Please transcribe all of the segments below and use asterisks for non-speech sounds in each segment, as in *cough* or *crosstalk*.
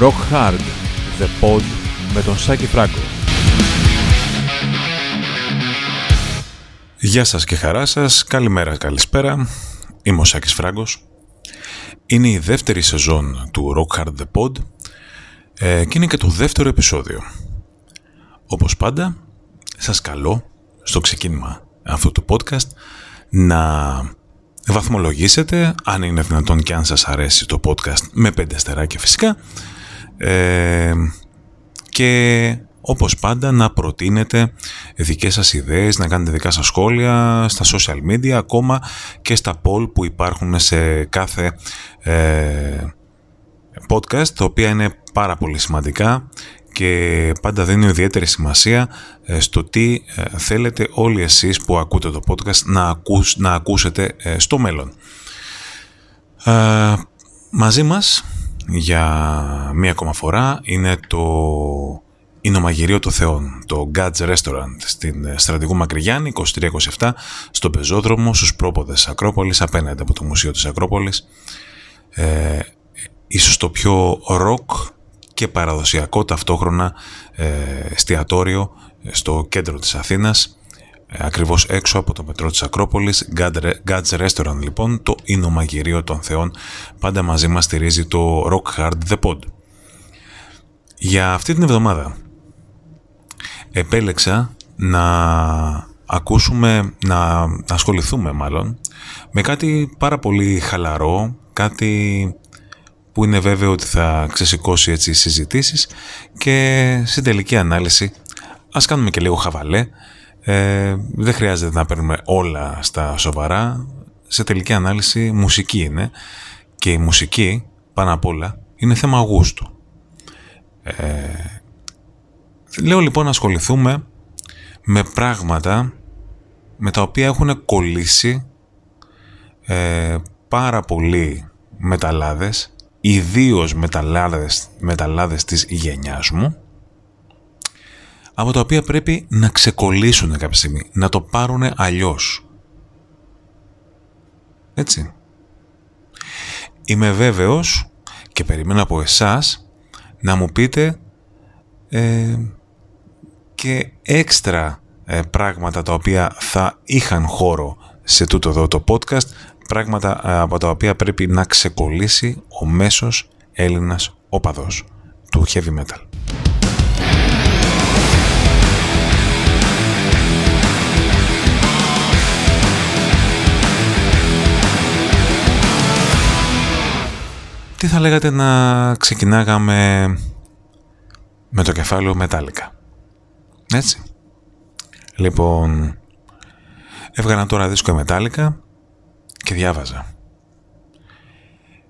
Rock Hard, The Pod με τον Σάκη Φράγκο. Γεια σας και χαρά σας, καλημέρα, καλησπέρα. Είμαι ο Σάκης Φράγκος. Είναι η δεύτερη σεζόν του Rock Hard The Pod ε, και είναι και το δεύτερο επεισόδιο. Όπως πάντα, σας καλώ στο ξεκίνημα αυτού του podcast να βαθμολογήσετε, αν είναι δυνατόν και αν σας αρέσει το podcast, με πέντε αστεράκια φυσικά. Ε, και όπως πάντα να προτείνετε δικές σας ιδέες, να κάνετε δικά σας σχόλια στα social media, ακόμα και στα poll που υπάρχουν σε κάθε ε, podcast, τα οποία είναι πάρα πολύ σημαντικά και πάντα δίνει ιδιαίτερη σημασία ε, στο τι ε, θέλετε όλοι εσείς που ακούτε το podcast να, ακούς, να ακούσετε ε, στο μέλλον. μαζί μας για μία ακόμα φορά είναι το Ινομαγειρίο των Θεών, το God's Restaurant στην Στρατηγού Μακρυγιάννη 2327 στον πεζόδρομο στους πρόποδες Ακρόπολης απέναντι από το Μουσείο της Ακρόπολης. Ε, ίσως το πιο ροκ και παραδοσιακό ταυτόχρονα ε, εστιατόριο στο κέντρο της Αθήνας. ε, ακριβώς έξω από το μετρό της Ακρόπολης God's Restaurant λοιπόν το Ινομαγειρίο των Θεών πάντα μαζί μας στηρίζει το Rock Hard The Pod. Για αυτή την εβδομάδα επέλεξα να ακούσουμε, να ασχοληθούμε μάλλον με κάτι πάρα πολύ χαλαρό, κάτι που είναι βέβαιο ότι θα ξεσηκώσει έτσι συζητήσεις και στην τελική ανάλυση ας κάνουμε και λίγο χαβαλέ ε, δεν χρειάζεται να παίρνουμε όλα στα σοβαρά. Σε τελική ανάλυση μουσική είναι. Και η μουσική πάνω απ' όλα είναι θέμα γούστου. Ε, λέω λοιπόν να ασχοληθούμε με πράγματα με τα οποία έχουν κολλήσει ε, πάρα πολλοί μεταλλάδες ιδίως μεταλλάδες, μεταλλάδες της γενιάς μου, από τα οποία πρέπει να ξεκολλήσουν κάποια στιγμή, να το πάρουν αλλιώς. Έτσι. Είμαι βέβαιος και περιμένω από εσάς να μου πείτε ε, και έξτρα ε, πράγματα τα οποία θα είχαν χώρο σε τούτο εδώ το podcast πράγματα ε, από τα οποία πρέπει να ξεκολλήσει ο μέσος Έλληνας οπαδός του heavy metal. Τι θα λέγατε να ξεκινάγαμε με το κεφάλαιο Μετάλλικα. Έτσι. Λοιπόν, έβγαλαν τώρα δίσκο Μετάλλικα και διάβαζα.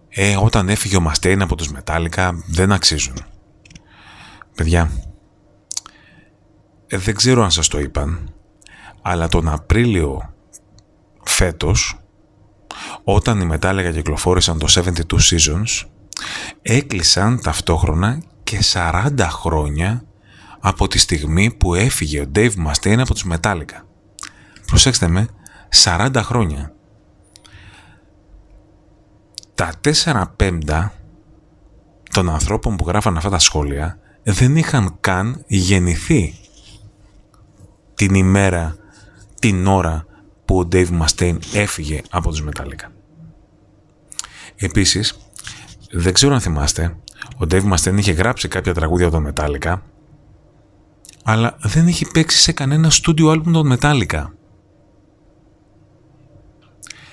Ε, όταν έφυγε ο Μαστέιν από τους Μετάλλικα δεν αξίζουν. Παιδιά, ε, δεν ξέρω αν σας το είπαν, αλλά τον Απρίλιο φέτος, όταν οι Μετάλλικα κυκλοφόρησαν το 72 Seasons, έκλεισαν ταυτόχρονα και 40 χρόνια από τη στιγμή που έφυγε ο Dave Mustaine από τους Μετάλλικα. Προσέξτε με, 40 χρόνια τα 4 πέμπτα των ανθρώπων που γράφαν αυτά τα σχόλια δεν είχαν καν γεννηθεί την ημέρα, την ώρα που ο Dave Mustaine έφυγε από τους Metallica. Επίσης, δεν ξέρω αν θυμάστε, ο Dave Mustaine είχε γράψει κάποια τραγούδια από τον Metallica, αλλά δεν έχει παίξει σε κανένα στούντιο άλμπουμ των Metallica.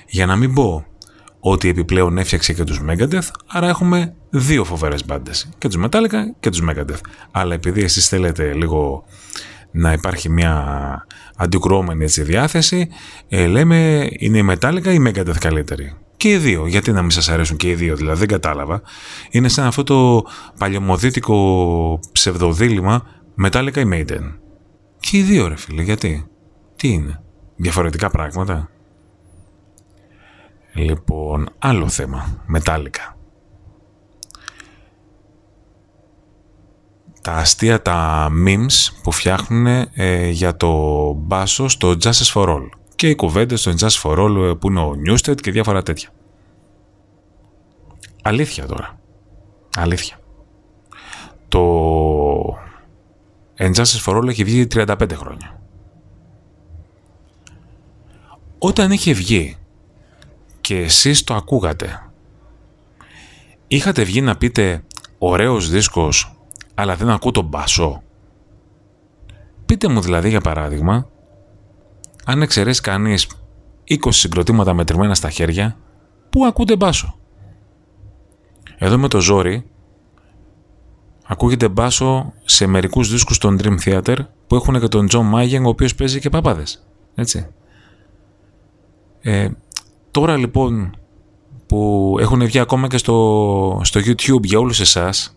Για να μην πω ότι επιπλέον έφτιαξε και τους Megadeth, άρα έχουμε δύο φοβερές μπάντες, και τους Metallica και τους Megadeth. Αλλά επειδή εσείς θέλετε λίγο να υπάρχει μια αντικρουόμενη έτσι διάθεση, ε, λέμε είναι η Metallica ή η Megadeth καλύτερη. Και οι δύο. Γιατί να μην σας αρέσουν και οι δύο, δηλαδή δεν κατάλαβα. Είναι σαν αυτό το παλιωμοδίτικο ψευδοδήλημα Metallica ή Maiden. Και οι δύο ρε φίλε, γιατί; Τι είναι; Διαφορετικά πράγματα; Λοιπόν, άλλο θέμα, μετάλλικα. Τα αστεία, τα memes που φτιάχνουν ε, για το μπάσο στο Justice for All. Και οι κουβέντες στο Justice for All ε, που είναι ο Newsted και διάφορα τέτοια. Αλήθεια τώρα. Αλήθεια. το Injustice for All έχει βγει 35 χρόνια. Όταν είχε βγει και εσείς το ακούγατε, είχατε βγει να πείτε ωραίος δίσκος, αλλά δεν ακούω τον μπάσο. Πείτε μου δηλαδή για παράδειγμα, αν εξαιρέσεις κανείς 20 συγκροτήματα μετρημένα στα χέρια, πού ακούτε μπάσο. Εδώ με το ζόρι ακούγεται μπάσο σε μερικούς δίσκους των Dream Theater που έχουν και τον John Mayen ο οποίος παίζει και παπάδες. Έτσι. Ε, τώρα λοιπόν που έχουν βγει ακόμα και στο, στο YouTube για όλους εσάς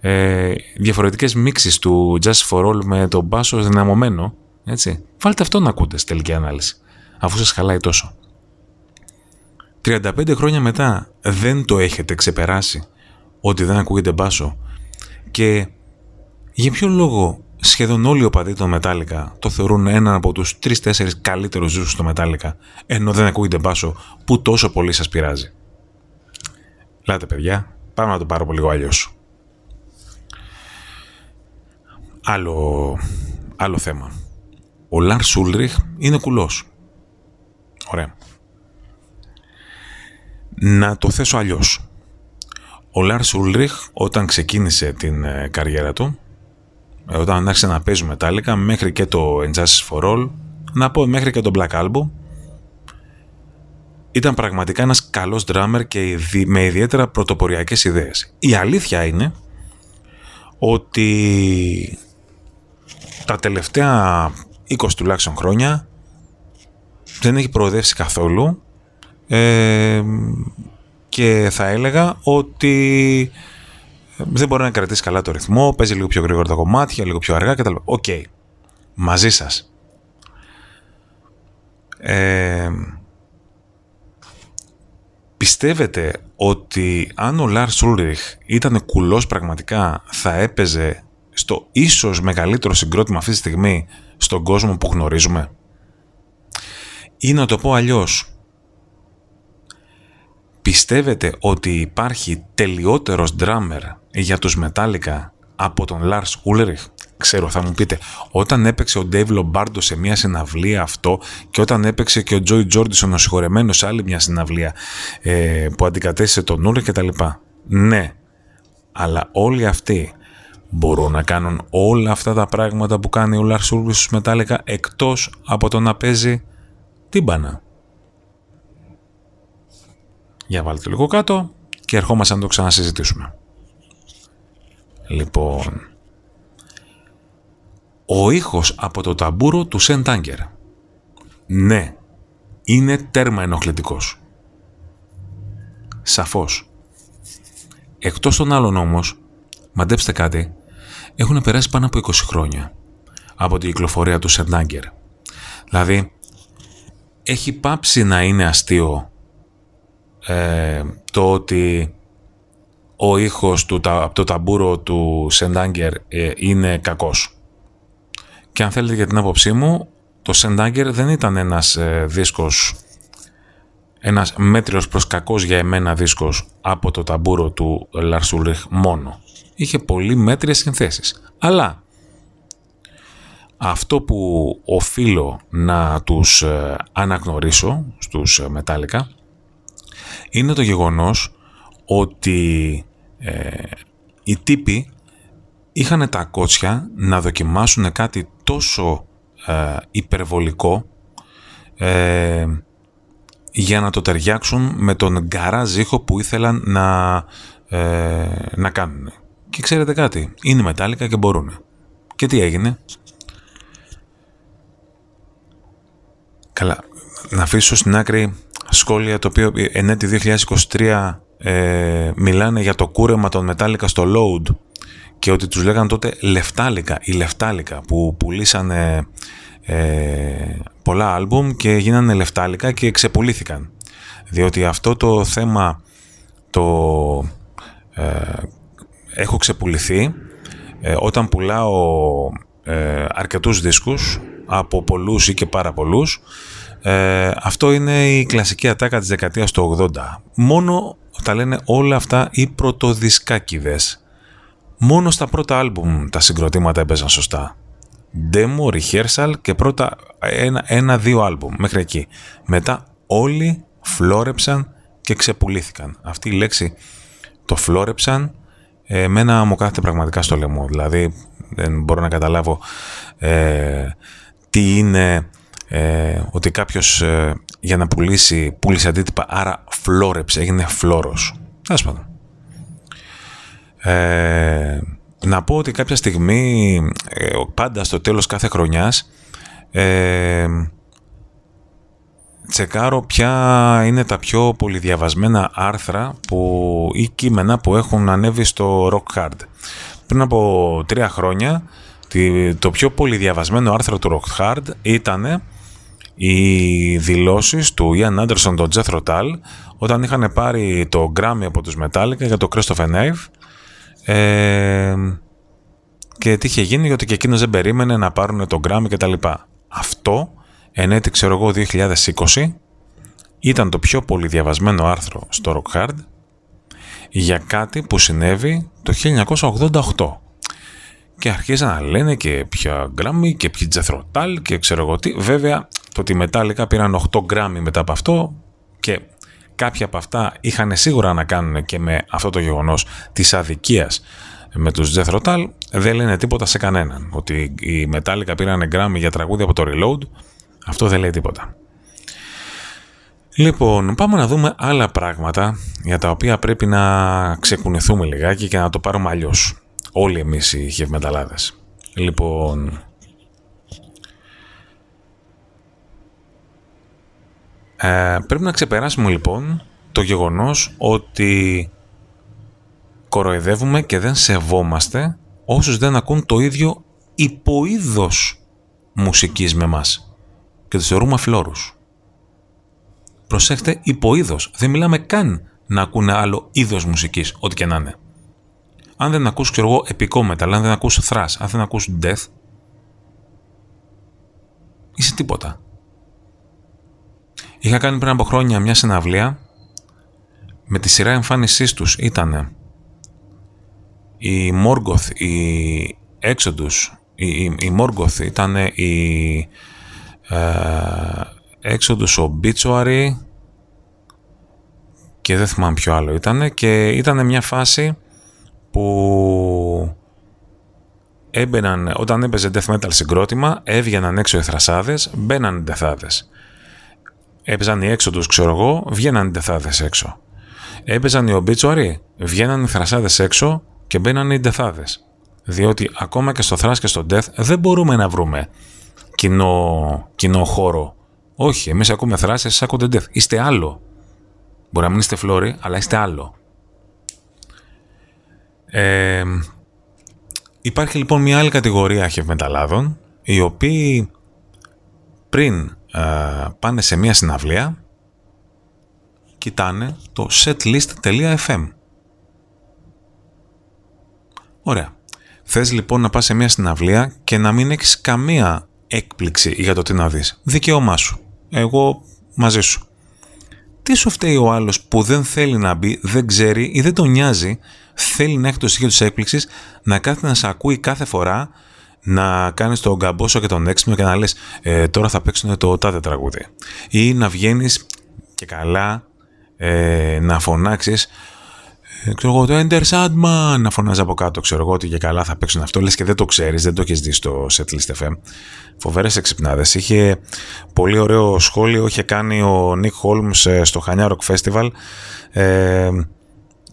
ε, διαφορετικές μίξεις του Just For All με τον μπάσο δυναμωμένο έτσι, βάλτε αυτό να ακούτε στη τελική ανάλυση αφού σας χαλάει τόσο. 35 χρόνια μετά δεν το έχετε ξεπεράσει ότι δεν ακούγεται μπάσο και για ποιο λόγο σχεδόν όλοι οι οπαδοί των Metallica το θεωρούν έναν από τους 3-4 καλύτερους δίσκους στο Metallica ενώ δεν ακούγεται μπάσο που τόσο πολύ σας πειράζει; Λάτε παιδιά, πάμε να το πάρω λίγο αλλιώς. Άλλο, άλλο θέμα. Ο Λάρς Σούλριχ είναι κουλός. Ωραία. Να το θέσω αλλιώς. Ο Λάρς Ουλριχ όταν ξεκίνησε την ε, καριέρα του, ε, όταν άρχισε να παίζει μετάλλικα μέχρι και το Injustice for All, να πω μέχρι και το Black Album, ήταν πραγματικά ένας καλός drummer και με ιδιαίτερα πρωτοποριακές ιδέες. Η αλήθεια είναι ότι τα τελευταία 20 τουλάχιστον χρόνια δεν έχει προοδεύσει καθόλου ε, και θα έλεγα ότι δεν μπορεί να κρατήσει καλά το ρυθμό, παίζει λίγο πιο γρήγορα τα κομμάτια, λίγο πιο αργά κτλ. Ok. Okay. Μαζί σας. Ε, πιστεύετε ότι αν ο Λαρς Ούλριχ ήταν κουλός πραγματικά θα έπαιζε στο ίσως μεγαλύτερο συγκρότημα αυτή τη στιγμή στον κόσμο που γνωρίζουμε. Ή να το πω αλλιώς, Πιστεύετε ότι υπάρχει τελειότερος drummer για τους Metallica από τον Lars Ulrich; Ξέρω, θα μου πείτε, όταν έπαιξε ο Dave Lombardo σε μια συναυλία αυτό και όταν έπαιξε και ο Joey Jordison ο συγχωρεμένος σε άλλη μια συναυλία ε, που αντικατέστησε τον Ulrich κτλ. Ναι, αλλά όλοι αυτοί μπορούν να κάνουν όλα αυτά τα πράγματα που κάνει ο Lars Ulrich στους Metallica εκτός από το να παίζει τύμπανα. Για βάλτε λίγο κάτω και ερχόμαστε να το ξανασυζητήσουμε. Λοιπόν, ο ήχος από το ταμπούρο του Σεντ Άγκερ. Ναι, είναι τέρμα ενοχλητικός. Σαφώς. Εκτός των άλλων όμως, μαντέψτε κάτι, έχουν περάσει πάνω από 20 χρόνια από την κυκλοφορία του Σεντάγκερ. Δηλαδή, έχει πάψει να είναι αστείο ε, το ότι ο ήχος του, από το ταμπούρο του Σεντάγκερ ε, είναι κακός. Και αν θέλετε για την άποψή μου, το St. Anger δεν ήταν ένας ε, δίσκος, ένας μέτριος προς κακός για εμένα δίσκος από το ταμπούρο του Λαρς Ούλριχ μόνο. Είχε πολύ μέτριες συνθέσεις. Αλλά αυτό που οφείλω να τους ε, αναγνωρίσω στους Metallica είναι το γεγονός ότι ε, οι τύποι είχαν τα κότσια να δοκιμάσουν κάτι τόσο ε, υπερβολικό ε, για να το ταιριάξουν με τον γκαράζ ήχο που ήθελαν να, ε, να κάνουν. Και ξέρετε κάτι, είναι μετάλλικα και μπορούν. Και τι έγινε; Καλά, να αφήσω στην άκρη σχόλια το οποίο εν έτη 2023 ε, μιλάνε για το κούρεμα των μετάλλικα στο load και ότι τους λέγανε τότε λεφτάλικα ή λεφτάλικα που πουλήσανε ε, πολλά άλμπουμ και γίνανε λεφτάλικα και ξεπουλήθηκαν. Διότι αυτό το θέμα το ε, έχω ξεπουληθεί ε, όταν πουλάω ε, αρκετούς δίσκους από πολλούς ή και πάρα πολλούς ε, αυτό είναι η κλασική ατάκα της δεκαετίας του 80. Μόνο τα λένε όλα αυτά οι πρωτοδισκάκιδες. Μόνο στα πρώτα άλμπουμ τα συγκροτήματα έπαιζαν σωστά. Demo, rehearsal και πρώτα ένα-δύο άλμπουμ μέχρι εκεί. Μετά όλοι φλόρεψαν και ξεπουλήθηκαν. Αυτή η λέξη το φλόρεψαν εμένα μου κάθεται πραγματικά στο λαιμό. Δηλαδή δεν μπορώ να καταλάβω ε, τι είναι ε, ότι κάποιος ε, για να πουλήσει πούλησε αντίτυπα άρα φλόρεψε, έγινε φλόρος. Τέλος πάντων. Ε, να πω ότι κάποια στιγμή, ε, πάντα στο τέλος κάθε χρονιάς, ε, τσεκάρω ποια είναι τα πιο πολυδιαβασμένα άρθρα που, ή κείμενα που έχουν ανέβει στο Rock Hard. Πριν από τρία χρόνια, το πιο πολυδιαβασμένο άρθρο του Rock Hard ήταν οι δηλώσεις του Ian Anderson, τον Jethro Tull, όταν είχαν πάρει το Grammy από τους Metallica για το Christopher Nave ε, και τι είχε γίνει γιατί και εκείνος δεν περίμενε να πάρουν το Grammy και τα λοιπά. Αυτό εν έτη ξέρω εγώ 2020 ήταν το πιο πολύ διαβασμένο άρθρο στο Rock Hard για κάτι που συνέβη το 1988 και αρχίζαν να λένε και ποια Grammy και ποια Τζεθροτάλ και ξέρω εγώ τι. Βέβαια το ότι Metallica πήραν 8 Grammy μετά από αυτό και κάποια από αυτά είχαν σίγουρα να κάνουν και με αυτό το γεγονός της αδικίας με τους Death Rotal δεν λένε τίποτα σε κανέναν. Ότι οι Metallica πήραν Grammy για τραγούδια από το Reload αυτό δεν λέει τίποτα. Λοιπόν, πάμε να δούμε άλλα πράγματα για τα οποία πρέπει να ξεκουνηθούμε λιγάκι και να το πάρουμε αλλιώς. Όλοι εμείς οι χευμεταλλάδες. Λοιπόν, ε, πρέπει να ξεπεράσουμε λοιπόν το γεγονός ότι κοροϊδεύουμε και δεν σεβόμαστε όσους δεν ακούν το ίδιο υποείδος μουσικής με μας και τους θεωρούμε αφιλόρους. Προσέχτε υποείδος. Δεν μιλάμε καν να ακούνε άλλο είδος μουσικής, ό,τι και να είναι. Αν δεν ακούς, ξέρω εγώ, επικό metal, αν δεν ακούς thrash, αν δεν ακούς death, είσαι τίποτα. Είχα κάνει πριν από χρόνια μια συναυλία με τη σειρά εμφάνισής τους ήταν η Morgoth, η Exodus, η, η, η Morgoth ήταν η ε, ο Obituary και δεν θυμάμαι ποιο άλλο ήταν και ήταν μια φάση που έμπαιναν, όταν έπαιζε death metal συγκρότημα, έβγαιναν έξω οι θρασάδες, μπαίναν οι ντεθάδες. Έπαιζαν οι έξοδους, ξέρω εγώ, βγαίναν οι ντεθάδες έξω. Έπαιζαν οι obituary, βγαίναν οι θρασάδες έξω και μπαίναν οι ντεθάδες. Διότι ακόμα και στο thrash και στο death δεν μπορούμε να βρούμε κοινό, κοινό χώρο. Όχι, εμείς ακούμε θράσει, εσεί ακούτε death. Είστε άλλο. Μπορεί να μην είστε φλόροι, αλλά είστε άλλο. Ε, υπάρχει λοιπόν μια άλλη κατηγορία χευμεταλλάδων, οι οποίοι πριν ε, πάνε σε μια συναυλία, κοιτάνε το setlist.fm. Ωραία. Θες λοιπόν να πας σε μια συναυλία και να μην έχεις καμία έκπληξη για το τι να δεις. Δικαίωμά σου. Εγώ μαζί σου. Τι σου φταίει ο άλλος που δεν θέλει να μπει, δεν ξέρει ή δεν τον νοιάζει, θέλει να έχει το στοιχείο της έκπληξης, να κάθεται να σε ακούει κάθε φορά, να κάνεις τον γκαμπόσο και τον έξυπνο και να λες ε, τώρα θα παίξουν το τάδε τραγούδι. Ή να βγαίνεις και καλά ε, να φωνάξεις ε, ξέρω εγώ, το Ender Sandman να φωνάζει από κάτω, ξέρω εγώ ότι και καλά θα παίξουν αυτό, λες και δεν το ξέρεις, δεν το έχεις δει στο Setlist FM. Φοβέρες εξυπνάδες. Είχε πολύ ωραίο σχόλιο, είχε κάνει ο Nick Holmes ε, στο Χανιά Rock Festival ε,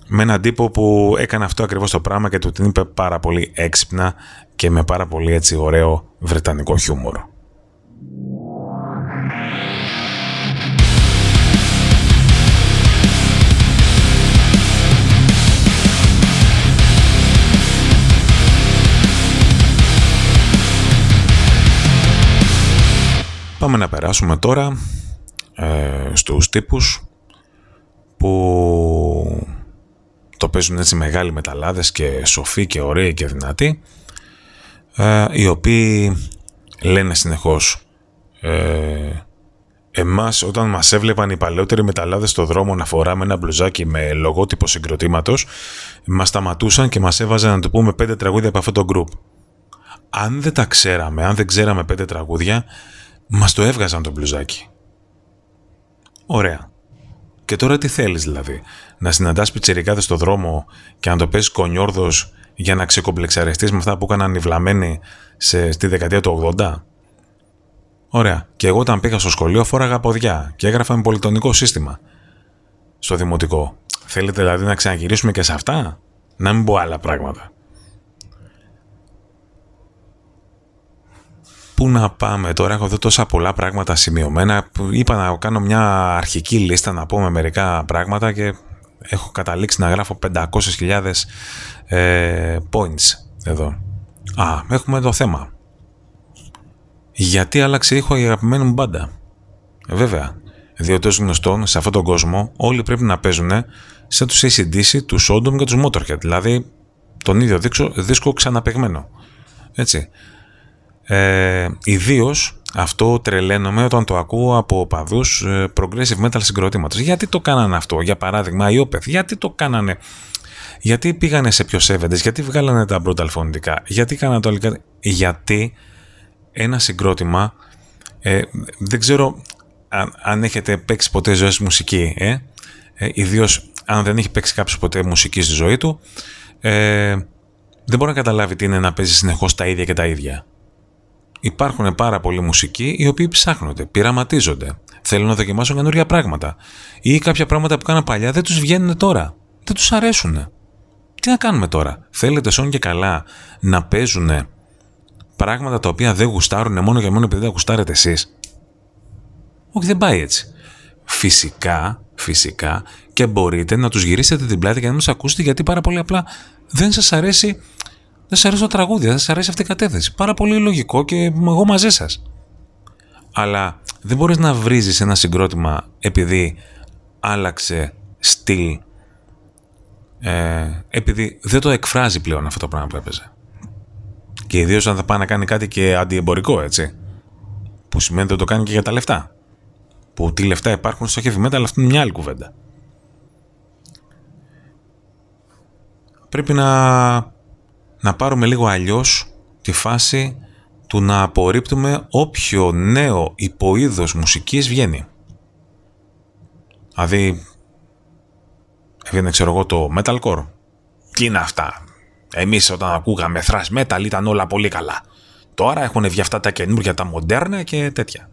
με έναν τύπο που έκανε αυτό ακριβώς το πράγμα και του την είπε πάρα πολύ έξυπνα και με πάρα πολύ έτσι ωραίο βρετανικό χιούμορ. Πάμε να περάσουμε τώρα ε, στους τύπους που το παίζουν έτσι μεγάλοι μεταλλάδες και σοφοί και ωραίοι και δυνατοί ε, οι οποίοι λένε συνεχώς ε, εμάς όταν μας έβλεπαν οι παλαιότεροι μεταλλάδες στο δρόμο να φοράμε ένα μπλουζάκι με λογότυπο συγκροτήματος μας σταματούσαν και μας έβαζαν να το πούμε πέντε τραγούδια από αυτό το group. Αν δεν τα ξέραμε, αν δεν ξέραμε πέντε τραγούδια, μας το έβγαζαν το μπλουζάκι. Ωραία. Και τώρα τι θέλεις δηλαδή, να συναντάς πιτσιρικάδες στο δρόμο και να το παίζει κονιόρδος για να ξεκομπλεξαρεστείς με αυτά που έκαναν οι βλαμμένοι σε, στη δεκαετία του 80. Ωραία. Και εγώ όταν πήγα στο σχολείο φόραγα ποδιά και έγραφα με πολυτονικό σύστημα. Στο δημοτικό. Θέλετε δηλαδή να ξαναγυρίσουμε και σε αυτά, να μην πω άλλα πράγματα. Πού να πάμε τώρα, έχω εδώ τόσα πολλά πράγματα σημειωμένα. Είπα να κάνω μια αρχική λίστα να πω με μερικά πράγματα και έχω καταλήξει να γράφω 500.000 ε, points εδώ. Α, έχουμε το θέμα. Γιατί άλλαξε ήχο η αγαπημένη μου μπάντα; Ε, βέβαια, διότι ως γνωστόν σε αυτόν τον κόσμο όλοι πρέπει να παίζουν σε τους ACDC, τους Sodom και τους Motorhead, δηλαδή τον ίδιο δίσκο, δίσκο ξαναπεγμένο. Έτσι. Ε, Ιδίως αυτό τρελαίνομαι όταν το ακούω από παδού ε, progressive metal συγκροτήματος. Γιατί το κάνανε αυτό, για παράδειγμα, οι Opeth, γιατί το κάνανε. Γιατί πήγανε σε πιο σέβεντε, γιατί βγάλανε τα brutal φωνητικά, γιατί κάνανε το αλληλικά. Γιατί ένα συγκρότημα. Ε, δεν ξέρω αν, αν, έχετε παίξει ποτέ ζωή μουσική, ε, ε, ιδίως αν δεν έχει παίξει κάποιος ποτέ μουσική στη ζωή του, ε, δεν μπορεί να καταλάβει τι είναι να παίζει συνεχώς τα ίδια και τα ίδια υπάρχουν πάρα πολλοί μουσικοί οι οποίοι ψάχνονται, πειραματίζονται, θέλουν να δοκιμάσουν καινούργια πράγματα. Ή κάποια πράγματα που κάναν παλιά δεν τους βγαίνουν τώρα. Δεν τους αρέσουν. Τι να κάνουμε τώρα; Θέλετε σόν και καλά να παίζουν πράγματα τα οποία δεν γουστάρουν μόνο και μόνο επειδή δεν γουστάρετε εσείς; Όχι, δεν πάει έτσι. Φυσικά, φυσικά και μπορείτε να τους γυρίσετε την πλάτη και να μην σας ακούσετε γιατί πάρα πολύ απλά δεν σας αρέσει δεν σα αρέσει το τραγούδι, δεν σα αρέσει αυτή η κατεύθυνση. Πάρα πολύ λογικό και εγώ μαζί σας. Αλλά δεν μπορείς να βρίζεις ένα συγκρότημα επειδή άλλαξε στυλ. Ε, επειδή δεν το εκφράζει πλέον αυτό το πράγμα που έπαιζε. Και ιδίως αν θα πάει να κάνει κάτι και αντιεμπορικό, έτσι. Που σημαίνει ότι το κάνει και για τα λεφτά. Που τι λεφτά υπάρχουν στο heavy metal, αλλά αυτό είναι μια άλλη κουβέντα. Πρέπει να να πάρουμε λίγο αλλιώς τη φάση του να απορρίπτουμε όποιο νέο υποείδος μουσικής βγαίνει. Δηλαδή, έβγαινε ξέρω εγώ το metalcore. Τι είναι αυτά; Εμείς όταν ακούγαμε thrash metal ήταν όλα πολύ καλά. Τώρα έχουν βγει αυτά τα καινούργια, τα μοντέρνα και τέτοια.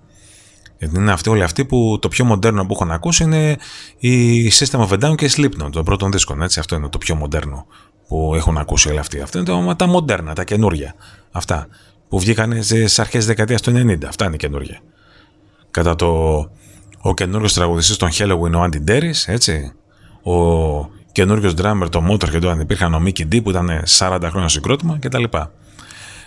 Γιατί είναι αυτοί όλοι αυτοί που το πιο μοντέρνο που έχω να ακούσει είναι η System of a Down και η Slipknot των πρώτων δίσκων. Έτσι, αυτό είναι το πιο μοντέρνο που έχουν ακούσει όλα αυτοί. Αυτά είναι τα μοντέρνα, τα καινούργια. Αυτά που βγήκαν στι αρχές τη δεκαετίας του 90. Αυτά είναι καινούργια. Κατά το. Ο καινούριο τραγουδιστής των Halloween, ο Άντι Ντέρις, έτσι. Ο καινούριο drummer, το Motorhead, όταν υπήρχαν ο Mickey D που ήταν 40 χρόνια συγκρότημα κτλ.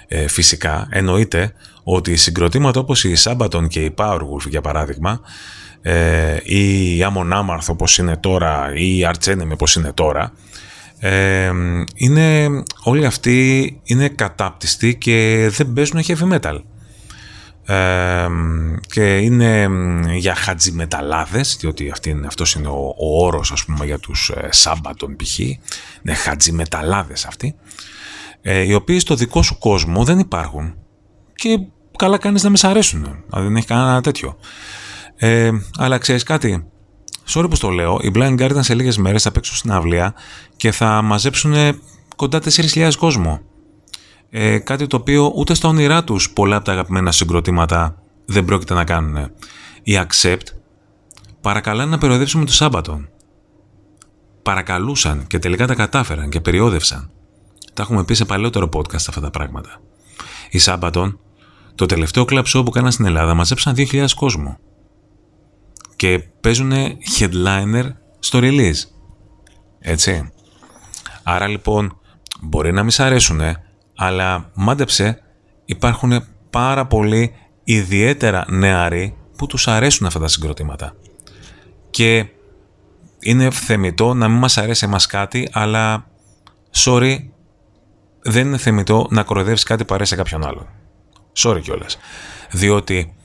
Ε, φυσικά εννοείται ότι οι συγκροτήματα όπως η Sabaton και η Powerwolf για παράδειγμα ε, ή η Amon Amarth όπως είναι τώρα ή η Arch Enemy όπως είναι τώρα είναι, όλοι αυτοί είναι κατάπτυστοι και δεν παίζουν heavy metal. και είναι για χατζιμεταλάδες διότι αυτή είναι, αυτός είναι ο, ο όρος ας πούμε για τους ε, Σάμπατον π.χ. είναι χατζιμεταλάδες αυτοί ε, οι οποίοι στο δικό σου κόσμο δεν υπάρχουν και καλά κάνεις να μες σ' αρέσουν δηλαδή δεν έχει κανένα τέτοιο ε, αλλά ξέρεις κάτι Sorry που το λέω, οι Blind Guardian σε λίγες μέρες θα παίξουν στην αυλία και θα μαζέψουν κοντά 4.000 κόσμο. Ε, κάτι το οποίο ούτε στα όνειρά τους πολλά από τα αγαπημένα συγκροτήματα δεν πρόκειται να κάνουν. Οι Accept παρακαλάνε να περιοδεύσουμε το Σάμπατο. Παρακαλούσαν και τελικά τα κατάφεραν και περιόδευσαν. Τα έχουμε πει σε παλαιότερο podcast αυτά τα πράγματα. Οι Σάμπατον, το τελευταίο κλαψό που κάναν στην Ελλάδα, μαζέψαν 2.000 κόσμο και παίζουν headliner στο release. Έτσι. Άρα λοιπόν μπορεί να μην σ' αρέσουν, αλλά μάντεψε υπάρχουν πάρα πολλοί ιδιαίτερα νεαροί που τους αρέσουν αυτά τα συγκροτήματα. Και είναι θεμητό να μην μας αρέσει εμάς κάτι, αλλά sorry, δεν είναι θεμητό να κοροϊδεύεις κάτι που αρέσει σε κάποιον άλλον. Sorry κιόλας. Διότι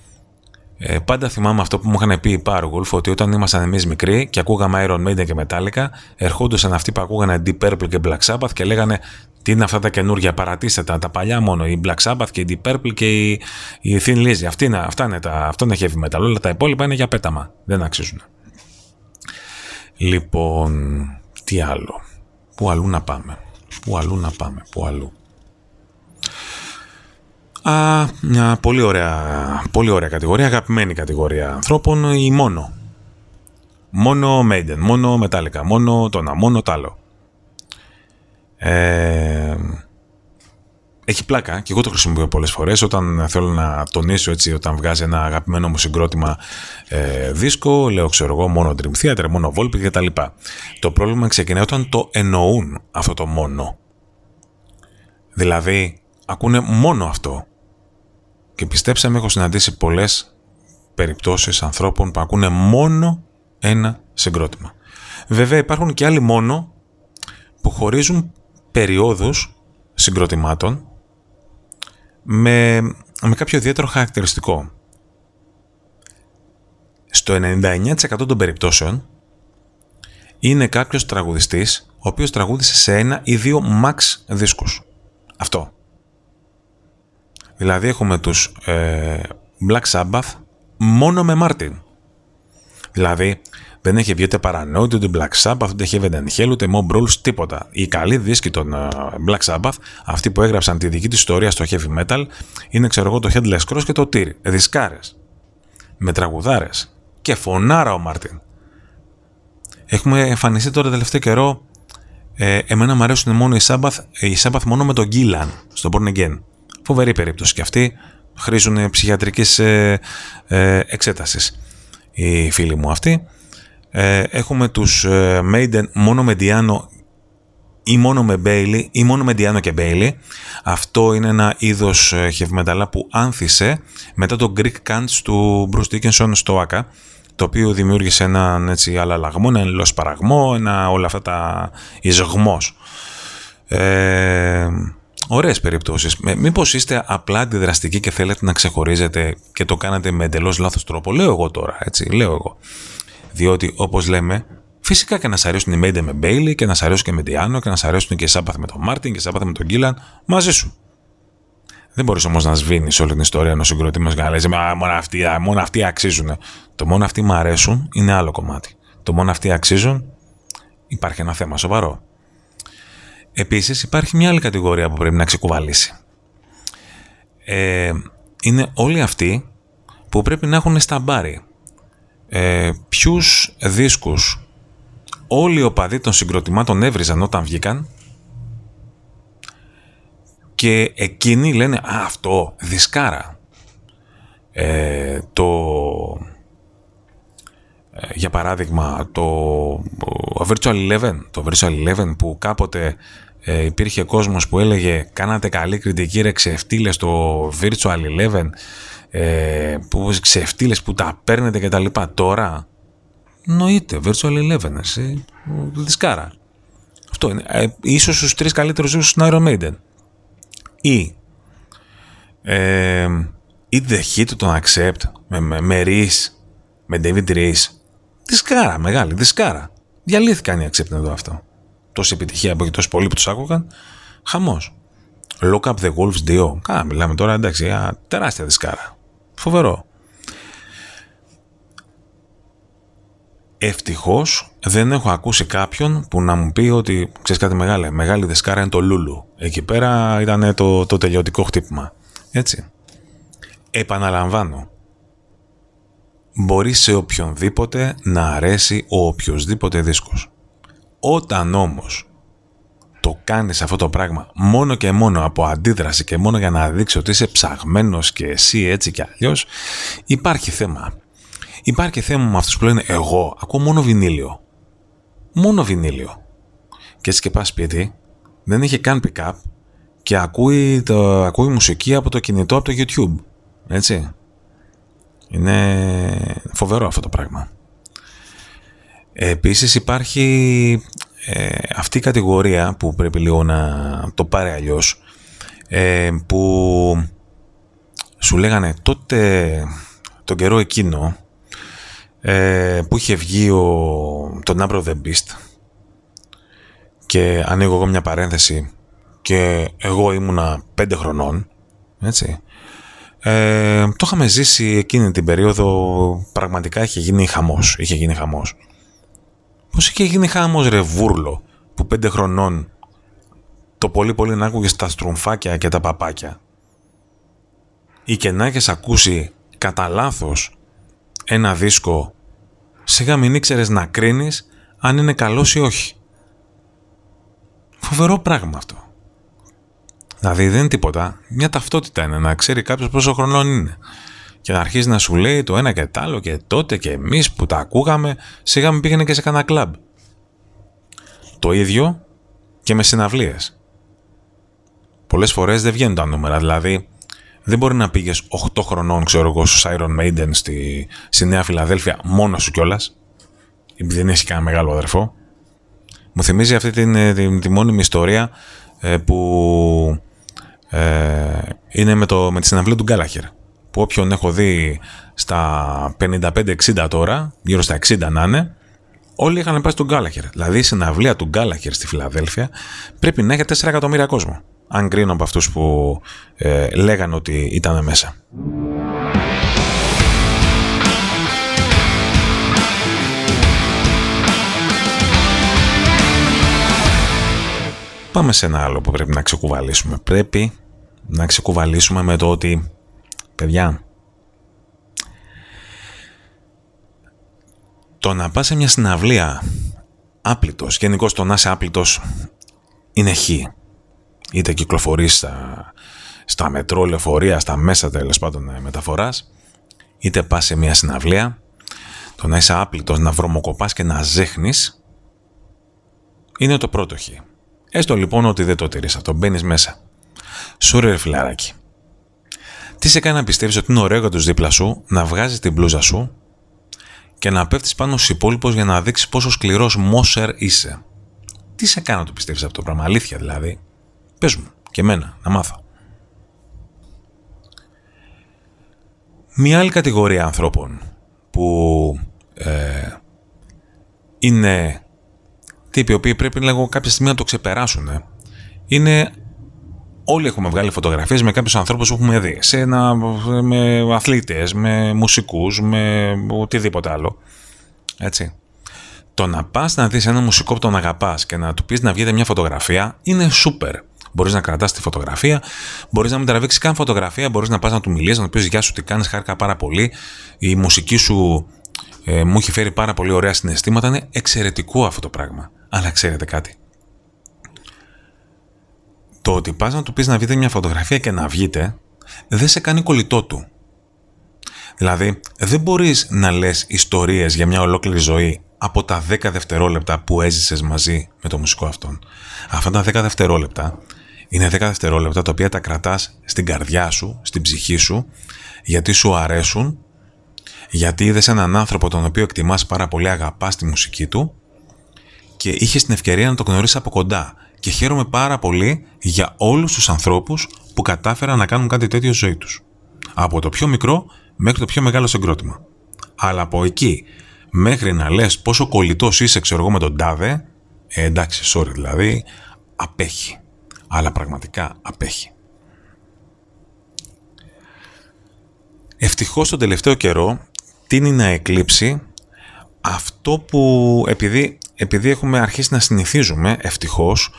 Ε, πάντα θυμάμαι αυτό που μου είχαν πει οι Powerwolf ότι όταν ήμασταν εμείς μικροί και ακούγαμε Iron Maiden και Metallica, ερχόντουσαν αυτοί που ακούγανε Deep Purple και Black Sabbath και λέγανε τι είναι αυτά τα καινούργια, παρατήστε τα, τα παλιά μόνο. Η Black Sabbath και η Deep Purple και η, η Thin Lizzy. Αυτή είναι, αυτά είναι τα, αυτό είναι heavy metal. Όλα τα υπόλοιπα είναι για πέταμα. Δεν αξίζουν. Λοιπόν, τι άλλο. Πού αλλού να πάμε. Πού αλλού να πάμε. Πού αλλού. Α, μια πολύ ωραία, πολύ ωραία κατηγορία, αγαπημένη κατηγορία ανθρώπων, η μόνο. Μόνο Maiden, μόνο Metallica, μόνο το ένα, μόνο το άλλο. Ε, έχει πλάκα και εγώ το χρησιμοποιώ πολλές φορές όταν θέλω να τονίσω έτσι όταν βγάζει ένα αγαπημένο μου συγκρότημα ε, δίσκο λέω ξέρω εγώ μόνο Dream Theater, μόνο Volpe και τα λοιπά. Το πρόβλημα ξεκινάει όταν το εννοούν αυτό το μόνο. Δηλαδή ακούνε μόνο αυτό και πιστέψτε με, έχω συναντήσει πολλές περιπτώσεις ανθρώπων που ακούνε μόνο ένα συγκρότημα. Βέβαια υπάρχουν και άλλοι μόνο που χωρίζουν περιόδους συγκροτημάτων με, με κάποιο ιδιαίτερο χαρακτηριστικό. Στο 99% των περιπτώσεων είναι κάποιος τραγουδιστής ο οποίος τραγούδισε σε ένα ή δύο max δίσκους. Αυτό. Δηλαδή έχουμε τους ε, Black Sabbath μόνο με Μάρτιν. Δηλαδή δεν έχει βγει ούτε Paranoid, ούτε Black Sabbath, ούτε Heaven and Hell, ούτε Mob Rules, τίποτα. Οι καλοί δίσκοι των ε, Black Sabbath, αυτοί που έγραψαν τη δική τους ιστορία στο heavy metal, είναι ξέρω εγώ το Headless Cross και το Tear. Δισκάρες. Με τραγουδάρες. Και φωνάρα ο Μάρτιν. Έχουμε εμφανιστεί τώρα τελευταίο καιρό. Ε, εμένα μου αρέσουν μόνο οι Sabbath, οι Sabbath μόνο με τον Gillan στο Born Again. Φοβερή περίπτωση και αυτοί χρήζουν ψυχιατρικής ε, ε, εξέτασης οι φίλοι μου αυτοί. Ε, έχουμε τους ε, Maiden μόνο με Diano ή μόνο με Bailey ή μόνο με Diano και Bailey. Αυτό είναι ένα είδος ε, heavy metal που άνθησε μετά το Greek Cants του Bruce Dickinson στο AKA το οποίο δημιούργησε έναν έτσι αλλαγμό, ένα λοσπαραγμό, ένα όλα αυτά τα εισγμός. Ε, Ωραίες περιπτώσεις. Μήπως είστε απλά αντιδραστικοί και θέλετε να ξεχωρίζετε και το κάνατε με εντελώς λάθος τρόπο. Λέω εγώ τώρα, έτσι, λέω εγώ. Διότι, όπως λέμε, φυσικά και να σ' αρέσουν οι Μέιντεν με Μπέιλι και να σ' αρέσουν και με Ντι Άνο και να σ' αρέσουν και οι Σάμπαθ με τον Μάρτιν και οι Σάμπαθ με τον Γκίλαν μαζί σου. Δεν μπορείς όμως να σβήνεις όλη την ιστορία ενός συγκροτήματος και να λες: μόνο αυτοί, μόνο αυτοί αξίζουν. Το μόνο αυτοί μου αρέσουν είναι άλλο κομμάτι. Το μόνο αυτοί αξίζουν υπάρχει ένα θέμα σοβαρό. Επίσης υπάρχει μια άλλη κατηγορία που πρέπει να ξεκουβαλήσει. Ε, είναι όλοι αυτοί που πρέπει να έχουν στα μπάρι. Ε, ποιους δίσκους όλοι οι οπαδοί των συγκροτημάτων έβριζαν όταν βγήκαν και εκείνοι λένε «Α, αυτό, δισκάρα». Ε, το, ε, για παράδειγμα, το Virtual Eleven, το Virtual Eleven που κάποτε ε, υπήρχε κόσμος που έλεγε «Κάνατε καλή κριτική ρε ξεφτύλες στο Virtual Eleven, ε, που ξεφτύλες που τα παίρνετε και τα λοιπά». Τώρα, νοείται, Virtual Eleven, εσύ, δισκάρα. Αυτό είναι. Ε, ίσως στους τρεις καλύτερους ζούς στην Iron Maiden. Ή ε, ή The Hit τον Accept με, με, με με David Reese. Δισκάρα, μεγάλη, δισκάρα. Διαλύθηκαν οι Accept εδώ αυτό. Τόση επιτυχία από και τόσο πολλοί που τους άκουγαν. Χαμός. Lock up the Wolves 2. Κάνα, μιλάμε τώρα εντάξει, α, τεράστια δισκάρα. Φοβερό. Ευτυχώς δεν έχω ακούσει κάποιον που να μου πει ότι ξέρεις κάτι μεγάλο. Μεγάλη δισκάρα είναι το Λούλου. Εκεί πέρα ήταν το, το τελειωτικό χτύπημα. Έτσι. Επαναλαμβάνω. Μπορεί σε οποιονδήποτε να αρέσει ο οποιοδήποτε δίσκος. Όταν όμως το κάνεις αυτό το πράγμα μόνο και μόνο από αντίδραση και μόνο για να δείξει ότι είσαι ψαγμένος και εσύ έτσι κι αλλιώς, υπάρχει θέμα. Υπάρχει θέμα με αυτούς που λένε εγώ ακούω μόνο βινίλιο. Μόνο βινίλιο. Και έτσι και πας σπίτι, δεν είχε καν pick-up και ακούει, το, ακούει μουσική από το κινητό από το YouTube. Έτσι. Είναι φοβερό αυτό το πράγμα. Επίσης υπάρχει ε, αυτή η κατηγορία που πρέπει λίγο να το πάρει αλλιώς, ε, που σου λέγανε τότε τον καιρό εκείνο ε, που είχε βγει ο, το Number The Beast και ανοίγω εγώ μια παρένθεση και εγώ ήμουνα πέντε χρονών, έτσι, ε, το είχαμε ζήσει εκείνη την περίοδο, πραγματικά είχε γίνει χαμός, είχε γίνει χαμός. Πώς είχε γίνει χαμός ρε βούρλο, που πέντε χρονών το πολύ πολύ να άκουγες τα στρουμφάκια και τα παπάκια ή και να έχεις ακούσει κατά λάθος ένα δίσκο σιγά μην ήξερες να κρίνεις αν είναι καλός ή όχι. Φοβερό πράγμα αυτό. Δηλαδή δεν είναι τίποτα. Μια ταυτότητα είναι να ξέρει κάποιος πόσο χρονών είναι. Και να αρχίζει να σου λέει το ένα και το άλλο και τότε και εμείς που τα ακούγαμε σιγά μην πήγαινε και σε κανένα κλαμπ. Το ίδιο και με συναυλίες. Πολλές φορές δεν βγαίνουν τα νούμερα. Δηλαδή δεν μπορεί να πήγες 8 χρονών, ξέρω εγώ, στους Iron Maiden στη, στη Νέα Φιλαδέλφια μόνος σου κιόλας. Επειδή δεν έχει κανένα μεγάλο αδερφό. Μου θυμίζει αυτή την, ε, τη, τη μόνιμη ιστορία ε, που ε, είναι με, το, με τη συναυλία του Γκάλαχερ. Που όποιον έχω δει στα 55-60 τώρα, γύρω στα 60 να είναι, όλοι είχαν πάει στον Γκάλαχερ. Δηλαδή η συναυλία του Γκάλαχερ στη Φιλαδέλφια πρέπει να έχει 4 εκατομμύρια κόσμο αν κρίνω από αυτούς που ε, λέγανε ότι ήταν μέσα. Πάμε σε ένα άλλο που πρέπει να ξεκουβαλήσουμε. Πρέπει να ξεκουβαλήσουμε με το ότι, παιδιά, το να πας σε μια συναυλία άπλητος, γενικώ το να είσαι άπλητος είναι χ είτε κυκλοφορείς στα, στα μετρό, λεωφορεία, στα μέσα τέλος πάντων ε, μεταφοράς, είτε πας σε μια συναυλία, το να είσαι άπλητος, να βρωμοκοπάς και να ζέχνεις, είναι το πρώτο χ. Έστω λοιπόν ότι δεν το τηρείς αυτό, μπαίνεις μέσα. Σούρε ρε φιλαράκι. Τι σε κάνει να πιστεύεις ότι είναι ωραίο για τους δίπλα σου να βγάζεις την μπλούζα σου και να πέφτεις πάνω στους υπόλοιπους για να δείξεις πόσο σκληρός μόσερ είσαι. Τι σε κάνει να το πιστεύεις αυτό το πράγμα, αλήθεια δηλαδή. Πες μου και εμένα να μάθω. Μια άλλη κατηγορία ανθρώπων που ε, είναι τύποι οι οποίοι πρέπει λίγο κάποια στιγμή να το ξεπεράσουν είναι όλοι έχουμε βγάλει φωτογραφίες με κάποιους ανθρώπους που έχουμε δει σε ένα, με αθλητές, με μουσικούς, με οτιδήποτε άλλο έτσι το να πας να δεις ένα μουσικό που τον αγαπάς και να του πεις να βγείτε μια φωτογραφία είναι σούπερ Μπορείς να κρατάς τη φωτογραφία, μπορείς να μην τραβήξεις καν φωτογραφία, μπορείς να πας να του μιλήσεις, να του πεις Γεια σου, τι κάνεις, χάρηκα πάρα πολύ. Η μουσική σου ε, μου έχει φέρει πάρα πολύ ωραία συναισθήματα. Είναι εξαιρετικό αυτό το πράγμα. Αλλά ξέρετε κάτι. Το ότι πας να του πεις να βγείτε μια φωτογραφία και να βγείτε, δεν σε κάνει κολλητό του. Δηλαδή, δεν μπορείς να λες ιστορίες για μια ολόκληρη ζωή από τα 10 δευτερόλεπτα που έζησες μαζί με το μουσικό αυτόν. Αυτά τα 10 δευτερόλεπτα είναι 10 δευτερόλεπτα τα οποία τα κρατάς στην καρδιά σου, στην ψυχή σου, γιατί σου αρέσουν, γιατί είδες έναν άνθρωπο τον οποίο εκτιμάς πάρα πολύ, αγαπάς τη μουσική του και είχες την ευκαιρία να το γνωρίσεις από κοντά. Και χαίρομαι πάρα πολύ για όλους τους ανθρώπους που κατάφεραν να κάνουν κάτι τέτοιο στη ζωή τους. Από το πιο μικρό μέχρι το πιο μεγάλο συγκρότημα. Αλλά από εκεί μέχρι να λες πόσο κολλητός είσαι ξέρω εγώ με τον τάδε, ε, εντάξει, sorry δηλαδή, απέχει αλλά πραγματικά απέχει. Ευτυχώς τον τελευταίο καιρό τίνει να εκλείψει αυτό που επειδή, επειδή έχουμε αρχίσει να συνηθίζουμε ευτυχώς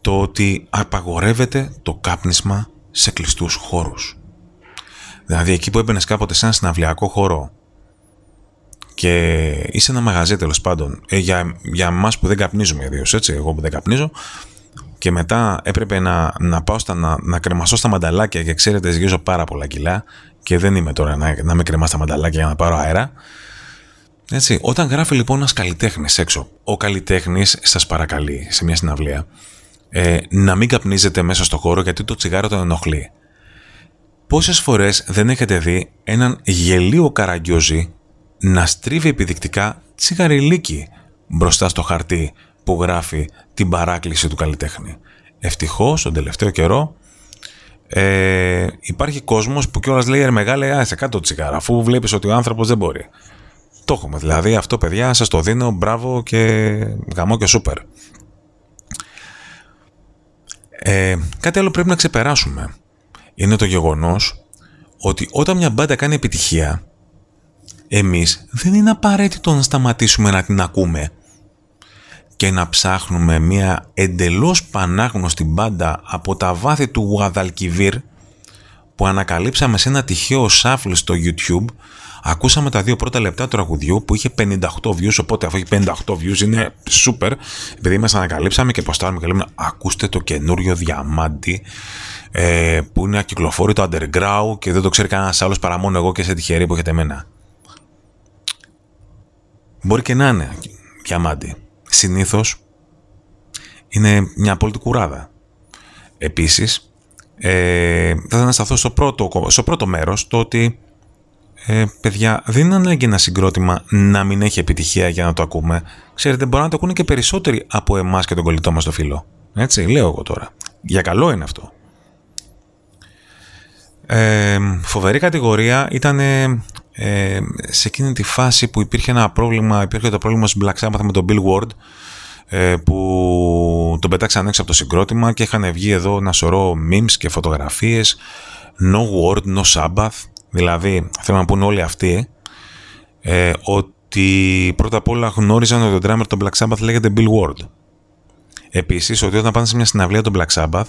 το ότι απαγορεύεται το κάπνισμα σε κλειστούς χώρους. Δηλαδή εκεί που έμπαινες κάποτε σε ένα συναυλιακό χώρο και είσαι ένα μαγαζί τέλος πάντων, ε, για, για εμά που δεν καπνίζουμε ιδίως, έτσι, εγώ που δεν καπνίζω, και μετά έπρεπε να, να πάω στα, να, να κρεμασώ στα μανταλάκια και ξέρετε ζυγίζω πάρα πολλά κιλά και δεν είμαι τώρα να, να με κρεμά στα μανταλάκια για να πάρω αέρα. Έτσι, όταν γράφει λοιπόν ένας καλλιτέχνης έξω, ο καλλιτέχνης σας παρακαλεί σε μια συναυλία ε, να μην καπνίζετε μέσα στο χώρο γιατί το τσιγάρο τον ενοχλεί. Πόσες φορές δεν έχετε δει έναν γελίο καραγκιόζη να στρίβει επιδεικτικά τσιγαριλίκι μπροστά στο χαρτί που γράφει την παράκληση του καλλιτέχνη. Ευτυχώς, τον τελευταίο καιρό, ε, υπάρχει κόσμος που κιόλας λέει ρε μεγάλε άσε κάτω το τσιγάρα αφού βλέπεις ότι ο άνθρωπος δεν μπορεί. Το έχουμε. Δηλαδή αυτό παιδιά σας το δίνω. Μπράβο και γαμό και σούπερ. Ε, κάτι άλλο πρέπει να ξεπεράσουμε. Είναι το γεγονός ότι όταν μια μπάντα κάνει επιτυχία εμείς δεν είναι απαραίτητο να σταματήσουμε να την ακούμε και να ψάχνουμε μια εντελώς πανάγνωστη μπάντα από τα βάθη του Γουαδαλκιβίρ που ανακαλύψαμε σε ένα τυχαίο σάφλ στο YouTube Ακούσαμε τα δύο πρώτα λεπτά του τραγουδιού που είχε 58 views, οπότε αφού έχει 58 views είναι super, επειδή μας ανακαλύψαμε και ποστάρουμε και λέμε ακούστε το καινούριο διαμάντι ε, που είναι ακυκλοφόρητο underground και δεν το ξέρει κανένας άλλος παρά μόνο εγώ και σε τυχερή που έχετε εμένα. Μπορεί και να είναι διαμάντι. Συνήθως είναι μια απόλυτη κουράδα. Επίσης, ε, θα ήθελα να σταθώ στο πρώτο, στο πρώτο μέρος, το ότι ε, παιδιά, δεν είναι ανάγκη ένα συγκρότημα να μην έχει επιτυχία για να το ακούμε. Ξέρετε, μπορεί να το ακούνε και περισσότεροι από εμάς και τον κολλητό μας το φίλο. Έτσι, λέω εγώ τώρα. Για καλό είναι αυτό. Ε, φοβερή κατηγορία ήταν ε, σε εκείνη τη φάση που υπήρχε ένα πρόβλημα, υπήρχε το πρόβλημα στην Black Sabbath με τον Bill Ward ε, που τον πετάξαν έξω από το συγκρότημα και είχαν βγει εδώ ένα σωρό memes και φωτογραφίες no word, no Sabbath δηλαδή θέλω να πούνε όλοι αυτοί ε, ότι πρώτα απ' όλα γνώριζαν ότι ο drummer των Black Sabbath λέγεται Bill Ward επίσης ότι όταν πάνε σε μια συναυλία των Black Sabbath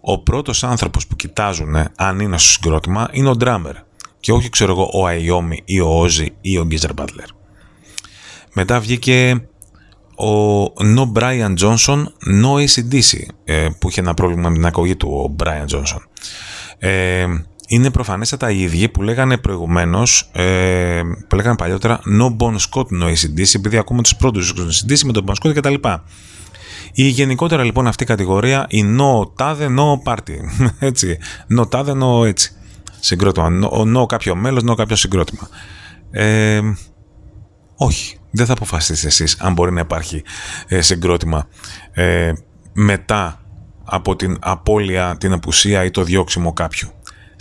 ο πρώτος άνθρωπος που κοιτάζουν αν είναι στο συγκρότημα είναι ο drummer και όχι ξέρω εγώ ο Αϊόμι ή ο Όζι ή ο Γκίζερ Μπάτλερ. Μετά βγήκε ο No Brian Johnson, No ACDC ε, που είχε ένα πρόβλημα με την ακογή του ο Brian Johnson. Ε, είναι προφανέστατα οι ίδιοι που λέγανε προηγουμένως, ε, που λέγανε παλιότερα No Bon Scott No ACDC επειδή ακούμε τους πρώτους ACDC με τον Bon Scott κτλ. Η γενικότερα λοιπόν αυτή η κατηγορία η no τάδε no party. *laughs* Έτσι. No τάδε no έτσι. Συγκρότημα. No, no κάποιο μέλος, no κάποιο συγκρότημα. Ε, όχι. Δεν θα αποφασίσετε εσείς αν μπορεί να υπάρχει ε, συγκρότημα ε, μετά από την απώλεια, την απουσία ή το διώξιμο κάποιου.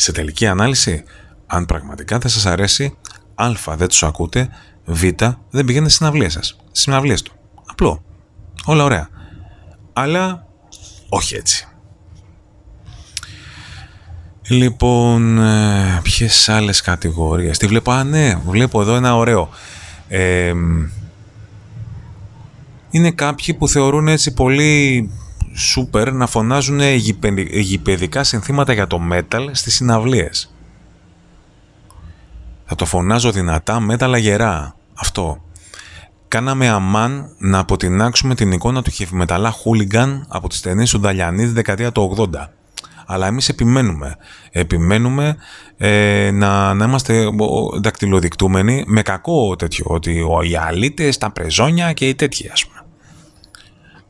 Σε τελική ανάλυση, αν πραγματικά δεν σας αρέσει, α, δεν τους ακούτε, β, δεν πηγαίνετε στις συναυλίες σας, στις συναυλίες του. Απλό. Όλα ωραία αλλά όχι έτσι. Λοιπόν, ε, ποιες άλλες κατηγορίες. Τι βλέπω, α ναι, βλέπω εδώ ένα ωραίο. είναι κάποιοι που θεωρούν έτσι πολύ σούπερ να φωνάζουν γηπαιδικά συνθήματα για το metal στις συναυλίες. Θα το φωνάζω δυνατά, metal αγερά. Αυτό κάναμε αμάν να αποτινάξουμε την εικόνα του χευμεταλά χούλιγκαν από τις ταινίες του Νταλιανίδη δεκαετία του 80. Αλλά εμείς επιμένουμε. Επιμένουμε ε, να, να είμαστε δακτυλοδεικτούμενοι με κακό τέτοιο, ότι οι αλήτες, τα πρεζόνια και οι τέτοιοι ας πούμε.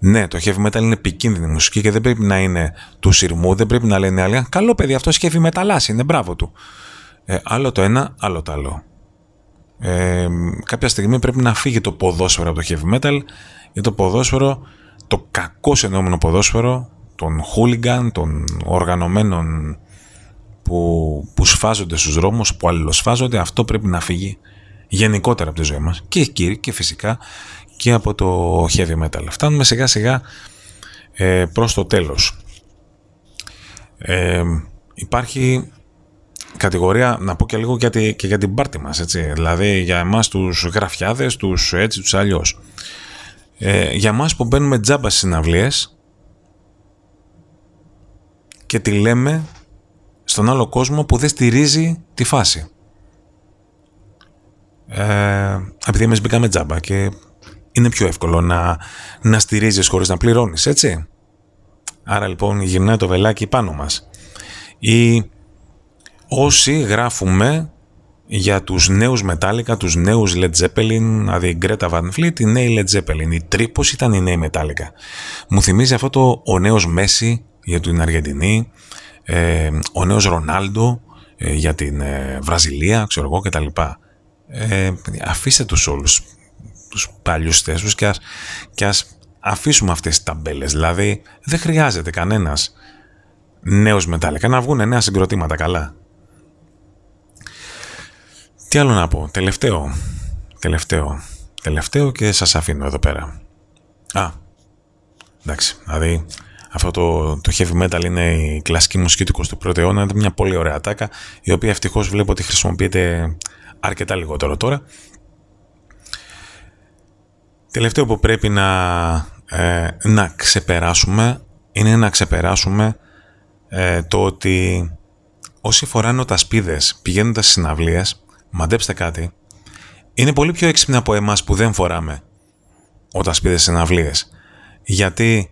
Ναι, το heavy metal είναι επικίνδυνη μουσική και δεν πρέπει να είναι του σειρμού, δεν πρέπει να λένε άλλοι. Καλό παιδί, αυτός heavy metal είναι, μπράβο του. Ε, άλλο το ένα, άλλο το άλλο ε, κάποια στιγμή πρέπει να φύγει το ποδόσφαιρο από το heavy metal γιατί το ποδόσφαιρο, το κακό εννοούμενο ποδόσφαιρο των hooligan, των οργανωμένων που, που σφάζονται στους δρόμους, που αλληλοσφάζονται, αυτό πρέπει να φύγει γενικότερα από τη ζωή μας και, και, και φυσικά και από το heavy metal. Φτάνουμε σιγά σιγά ε, προς το τέλος. Ε, υπάρχει κατηγορία, να πω και λίγο για και για την πάρτη μας, έτσι. Δηλαδή για εμάς τους γραφιάδες, τους έτσι, τους αλλιώς. Ε, για εμάς που μπαίνουμε τζάμπα στις συναυλίες και τη λέμε στον άλλο κόσμο που δεν στηρίζει τη φάση. Ε, επειδή εμείς μπήκαμε τζάμπα και είναι πιο εύκολο να, να στηρίζεις χωρίς να πληρώνεις, έτσι. Άρα λοιπόν γυρνάει το βελάκι πάνω μας. Ή όσοι γράφουμε για τους νέους Metallica, τους νέους Led Zeppelin, δηλαδή η Greta Van Fleet, η νέη Led Zeppelin. Η τρύπος ήταν η νέη Metallica. Μου θυμίζει αυτό το ο νέος Μέση για την Αργεντινή, ε, ο νέος Ρονάλντο ε, για την ε, Βραζιλία, ξέρω εγώ κτλ. Ε, αφήστε τους όλους τους παλιούς θέσους και ας, και ας αφήσουμε αυτές τις ταμπέλες. Δηλαδή δεν χρειάζεται κανένας νέους μετάλλικα, να βγουν νέα συγκροτήματα καλά. Τι άλλο να πω, τελευταίο, τελευταίο, τελευταίο και σας αφήνω εδώ πέρα. Α, εντάξει, δηλαδή αυτό το, το heavy metal είναι η κλασική μουσική του 21ου αιώνα, είναι μια πολύ ωραία τάκα, η οποία ευτυχώς βλέπω ότι χρησιμοποιείται αρκετά λιγότερο τώρα. Τελευταίο που πρέπει να, ε, να ξεπεράσουμε είναι να ξεπεράσουμε ε, το ότι όσοι φοράνε οτασπίδες πηγαίνοντας στις συναυλίες, μαντέψτε κάτι, είναι πολύ πιο έξυπνοι από εμάς που δεν φοράμε οτασπίδες στις συναυλίες. Γιατί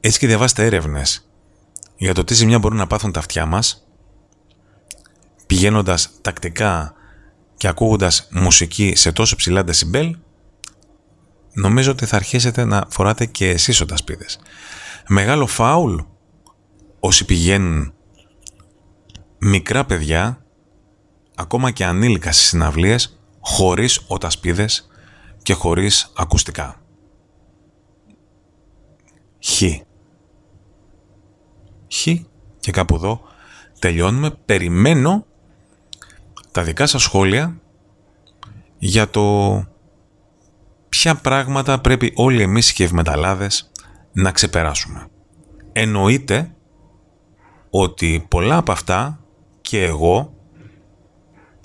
έτσι και διαβάστε έρευνες για το τι ζημιά μπορούν να πάθουν τα αυτιά μας πηγαίνοντας τακτικά και ακούγοντας μουσική σε τόσο ψηλά δεσιμπέλ νομίζω ότι θα αρχίσετε να φοράτε και εσείς οτασπίδες. Μεγάλο φάουλ όσοι πηγαίνουν μικρά παιδιά ακόμα και ανήλικα στις συναυλίες χωρίς οτασπίδες και χωρίς ακουστικά. Χ. Χ και κάπου εδώ τελειώνουμε. Περιμένω τα δικά σας σχόλια για το ποια πράγματα πρέπει όλοι εμείς οι κευμεταλλάδες να ξεπεράσουμε. Εννοείται ότι πολλά από αυτά και εγώ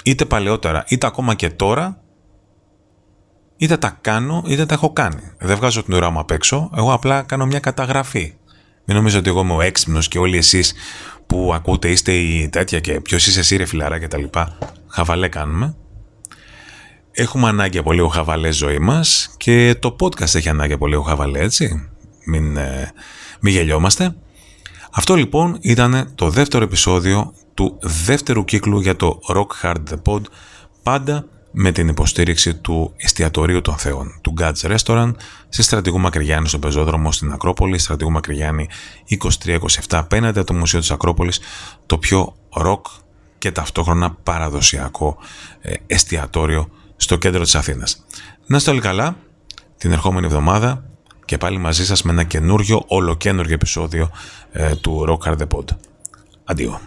είτε παλαιότερα είτε ακόμα και τώρα είτε τα κάνω είτε τα έχω κάνει. Δεν βγάζω την ουρά μου απ' έξω, εγώ απλά κάνω μια καταγραφή. Μην νομίζω ότι εγώ είμαι ο έξυπνος και όλοι εσείς που ακούτε είστε οι τέτοια και ποιος είσαι εσύ, ρε φιλαρά και τα λοιπά. Χαβαλέ κάνουμε. Έχουμε ανάγκη από λίγο χαβαλέ ζωή μας και το podcast έχει ανάγκη από λίγο χαβαλέ, έτσι. Μην, ε, μην γελιόμαστε. Αυτό λοιπόν ήταν το δεύτερο επεισόδιο του δεύτερου κύκλου για το Rock Hard The Pod. Πάντα με την υποστήριξη του εστιατορίου των Θεών, του God's Restaurant, στη Στρατηγού Μακρυγιάννη στον πεζόδρομο στην Ακρόπολη, Στρατηγού Μακρυγιάννη 2327 απέναντι από το Μουσείο της Ακρόπολης, το πιο ροκ και ταυτόχρονα παραδοσιακό ε, εστιατόριο στο κέντρο της Αθήνας. Να είστε όλοι καλά, την ερχόμενη εβδομάδα και πάλι μαζί σας με ένα καινούριο, ολοκένουργιο επεισόδιο ε, του Rock Hard The Pod. Αντίο.